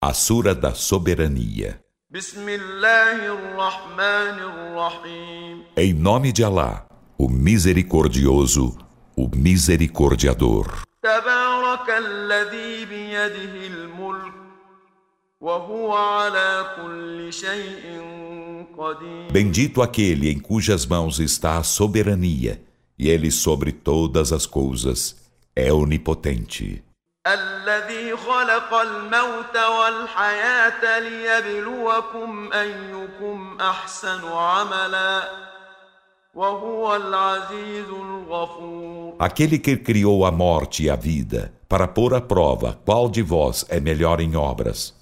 A Sura da Soberania. Em nome de Alá, o Misericordioso, o Misericordiador. Bendito aquele em cujas mãos está a soberania, e ele sobre todas as coisas é onipotente. الذي خلق الموت والحياة ليبلوكم أيكم أحسن عملا وهو العزيز الغفور Aquele que criou a morte e a vida para pôr à prova qual de vós é melhor em obras.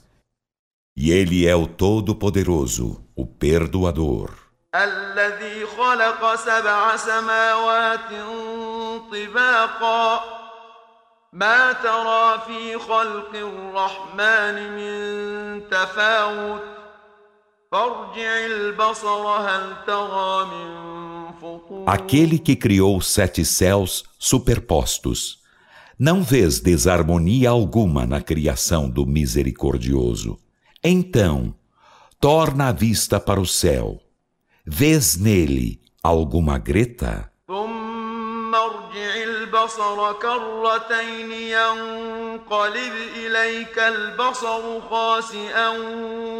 E ele é o Todo-Poderoso, o Perdoador. الذي خلق سبع سماوات طباقا ما ترى في خلق الرحمن من تفاوت فارجع البصر هل ترى من Aquele que criou sete céus superpostos. Não vês desarmonia alguma na criação do misericordioso. Então, torna a vista para o céu. Vês nele alguma greta? البصر كرتين ينقلب إليك البصر خاسئا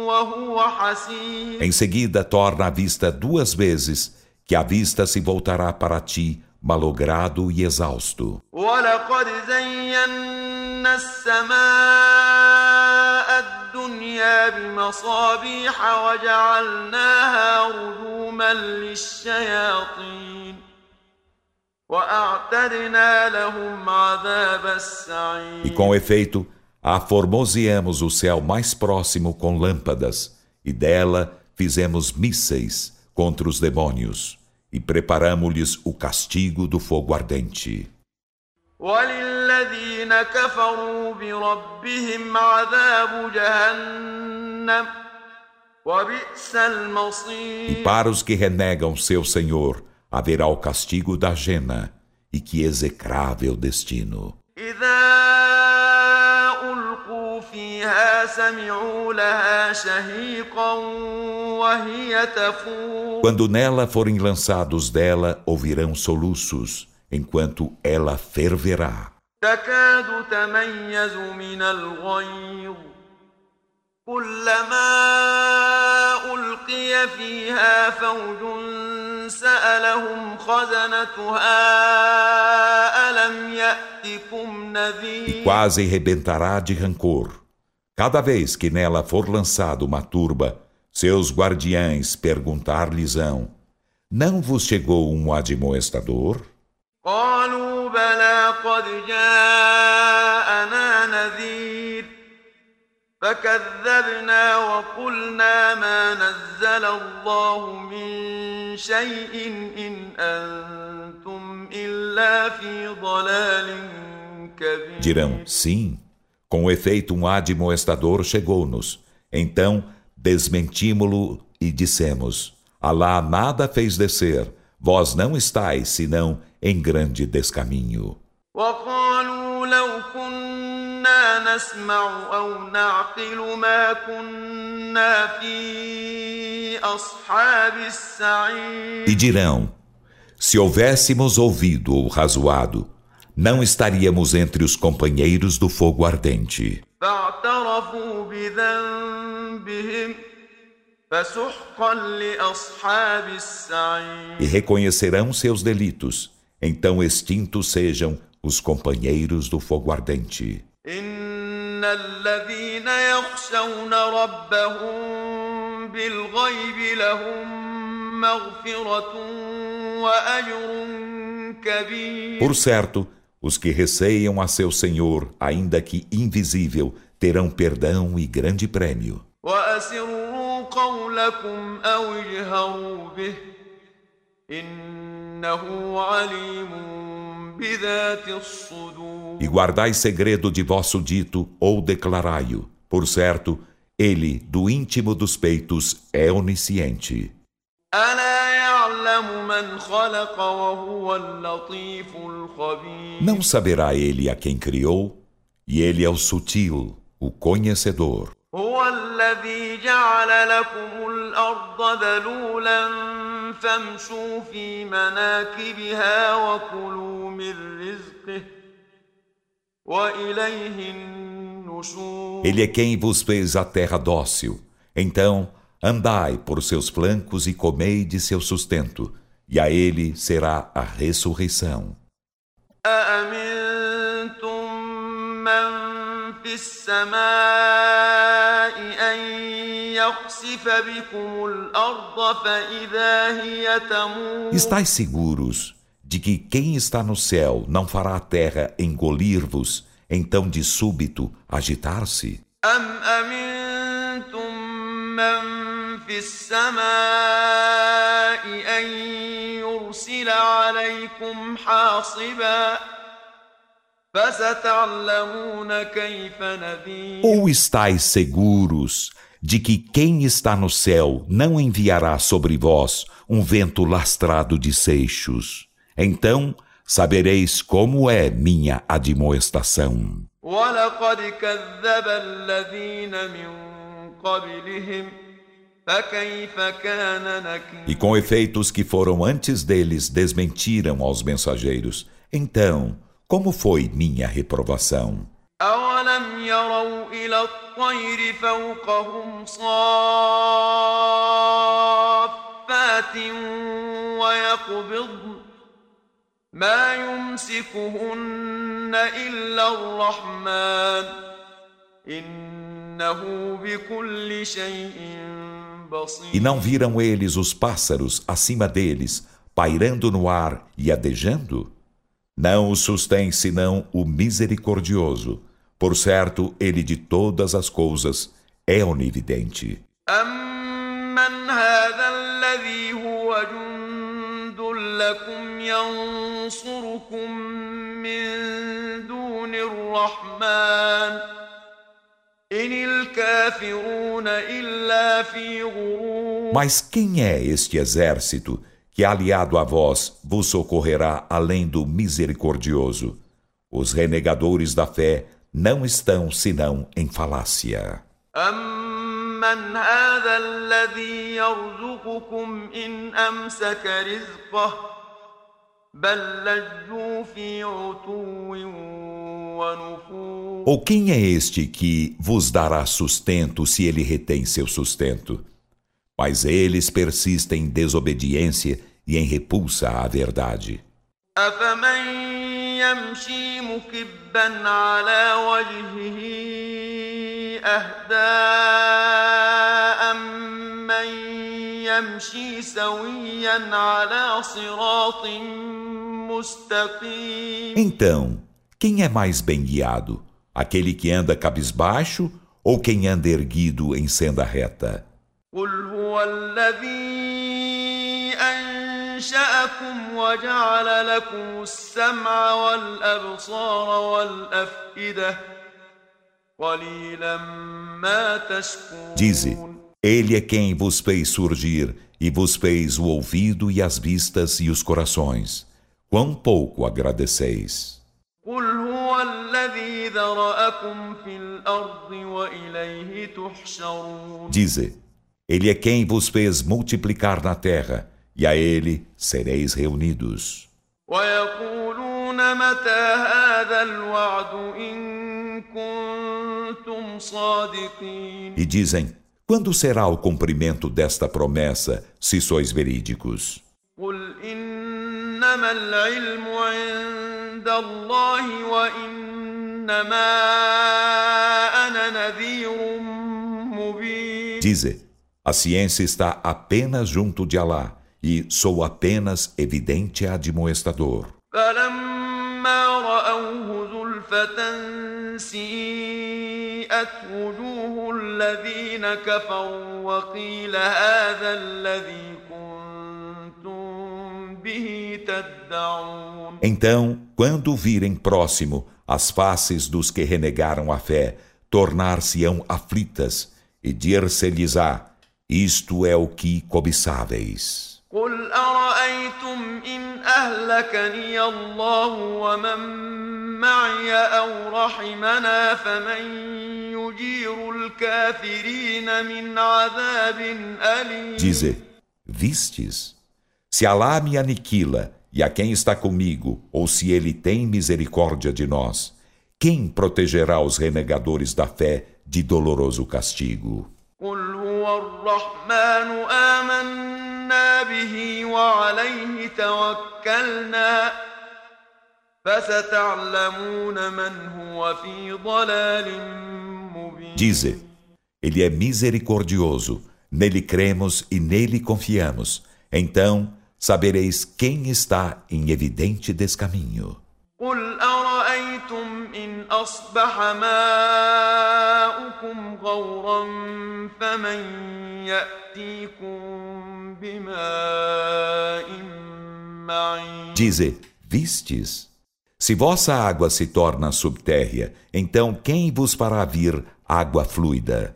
وهو حسين Em seguida torna a vista duas vezes, que a vista se voltará para ti malogrado e exausto. ولقد زينا السماء الدنيا بمصابيح وجعلناها رجوما للشياطين e com efeito, aformoseamos o céu mais próximo com lâmpadas, e dela fizemos mísseis contra os demônios, e preparamos-lhes o castigo do fogo ardente. E para os que renegam seu Senhor, haverá o castigo da jena, e que execrável destino. Quando nela forem lançados dela, ouvirão soluços, enquanto ela ferverá. تكاد تميز من الغيظ كلما ألقي فيها فوج سألهم خزنتها ألم يأتكم نذير E quase rebentará de rancor. Cada vez que nela for lançado uma turba, seus guardiães perguntar-lhes-ão: Não vos chegou um admoestador? قالوا بلى قد جاءنا نذير فكذبنا وقلنا ما نزل الله من شيء إن أنتم إلا في ضلال كبير Dirão, sim, com efeito um admoestador chegou-nos. Então desmentimos-lo e dissemos, Alá nada fez descer, vós não estáis senão em grande descaminho. وقالوا لو نسمع أو نعقل ما كنا في أصحاب السعير E dirão, se houvéssemos ouvido ou razoado, não estaríamos entre os companheiros do fogo ardente. E reconhecerão seus delitos, então extintos sejam os companheiros do fogo ardente. إن الذين يخشون ربهم بالغيب لهم مغفرة وأجر كبير Por certo, os que receiam a seu Senhor, ainda que invisível, terão perdão e grande prêmio. وأسروا قولكم أو اجهروا به إنه عليم e guardai segredo de vosso dito ou declarai-o. Por certo, ele, do íntimo dos peitos, é onisciente. Não saberá ele a quem criou? E ele é o sutil, o conhecedor. الذي جعل لكم الأرض ذلولا فامشوا في مناكبها وكلوا من رزقه وإليه النشور Ele é quem vos fez a terra dócil. Então, andai por seus flancos e comei de seu sustento, e a ele será a ressurreição. أأمنتم من في السماء Estais seguros de que quem está no céu não fará a terra engolir-vos, então de súbito agitar-se? أم أمنتم من في السماء أن يرسل عليكم حاصبا فستعلمون كيف نذير Ou estais seguros de que quem está no céu não enviará sobre vós um vento lastrado de seixos. Então sabereis como é minha admoestação. E com efeitos que foram antes deles desmentiram aos mensageiros. Então, como foi minha reprovação? أولم يروا إلى الطير فوقهم صافات ويقبضن ما يمسكهن إلا الرحمن إنه بكل شيء بصير E não viram eles os pássaros acima deles, pairando no ar e adejando? Não os sustém senão o misericordioso. Por certo, ele de todas as coisas é onividente. Mas quem é este exército que, aliado a vós, vos socorrerá além do misericordioso? Os renegadores da fé não estão senão em falácia. أمن هذا الذي يرزقكم إن أمسك رزقه بل لجوا في عتو ونفور Ou quem é este que vos dará sustento se ele retém seu sustento? Mas eles persistem em desobediência e em repulsa à verdade. أفمن يمشي مكبا على وجهه أهدى أمن يمشي سويا على صراط مستقيم Então, quem é mais bem guiado? Aquele que anda cabisbaixo ou quem anda erguido em senda reta? قل هو الذي أنشأكم وجعل لكم السمع والأبصار والأفئدة قليلا ما تشكرون Dize, ele é quem vos fez surgir e vos fez o ouvido e as vistas e os corações. Quão pouco agradeceis. قل هو الذي ذرأكم في الأرض وإليه تحشرون Dize, ele é quem vos fez multiplicar na terra, e a ele sereis reunidos. E dizem: Quando será o cumprimento desta promessa, se sois verídicos? Dize: A ciência está apenas junto de Alá e sou apenas evidente admoestador. Então, quando virem próximo as faces dos que renegaram a fé, tornar-se-ão aflitas e dir-se-lhes-á: Isto é o que cobiçáveis. قل أرأيتم إن أهلكني الله ومن معي أو رحمنا فمن يجير الكافرين من عذاب أليم Dize, vistes? Se Alá me aniquila e a quem está comigo, ou se ele tem misericórdia de nós, quem protegerá os renegadores da fé de doloroso castigo? قل هو الرحمن آمنا به وعليه توكلنا فستعلمون من هو في ضلال مبين Dize, ele é misericordioso, nele cremos e nele confiamos. Então sabereis quem está em evidente descaminho. قل أرأيتم إن أصبح ماؤكم غورا فمن يأتيكم بماء معين Dize, vistes? Se vossa água se torna subtérrea, então quem vos fará vir água fluida?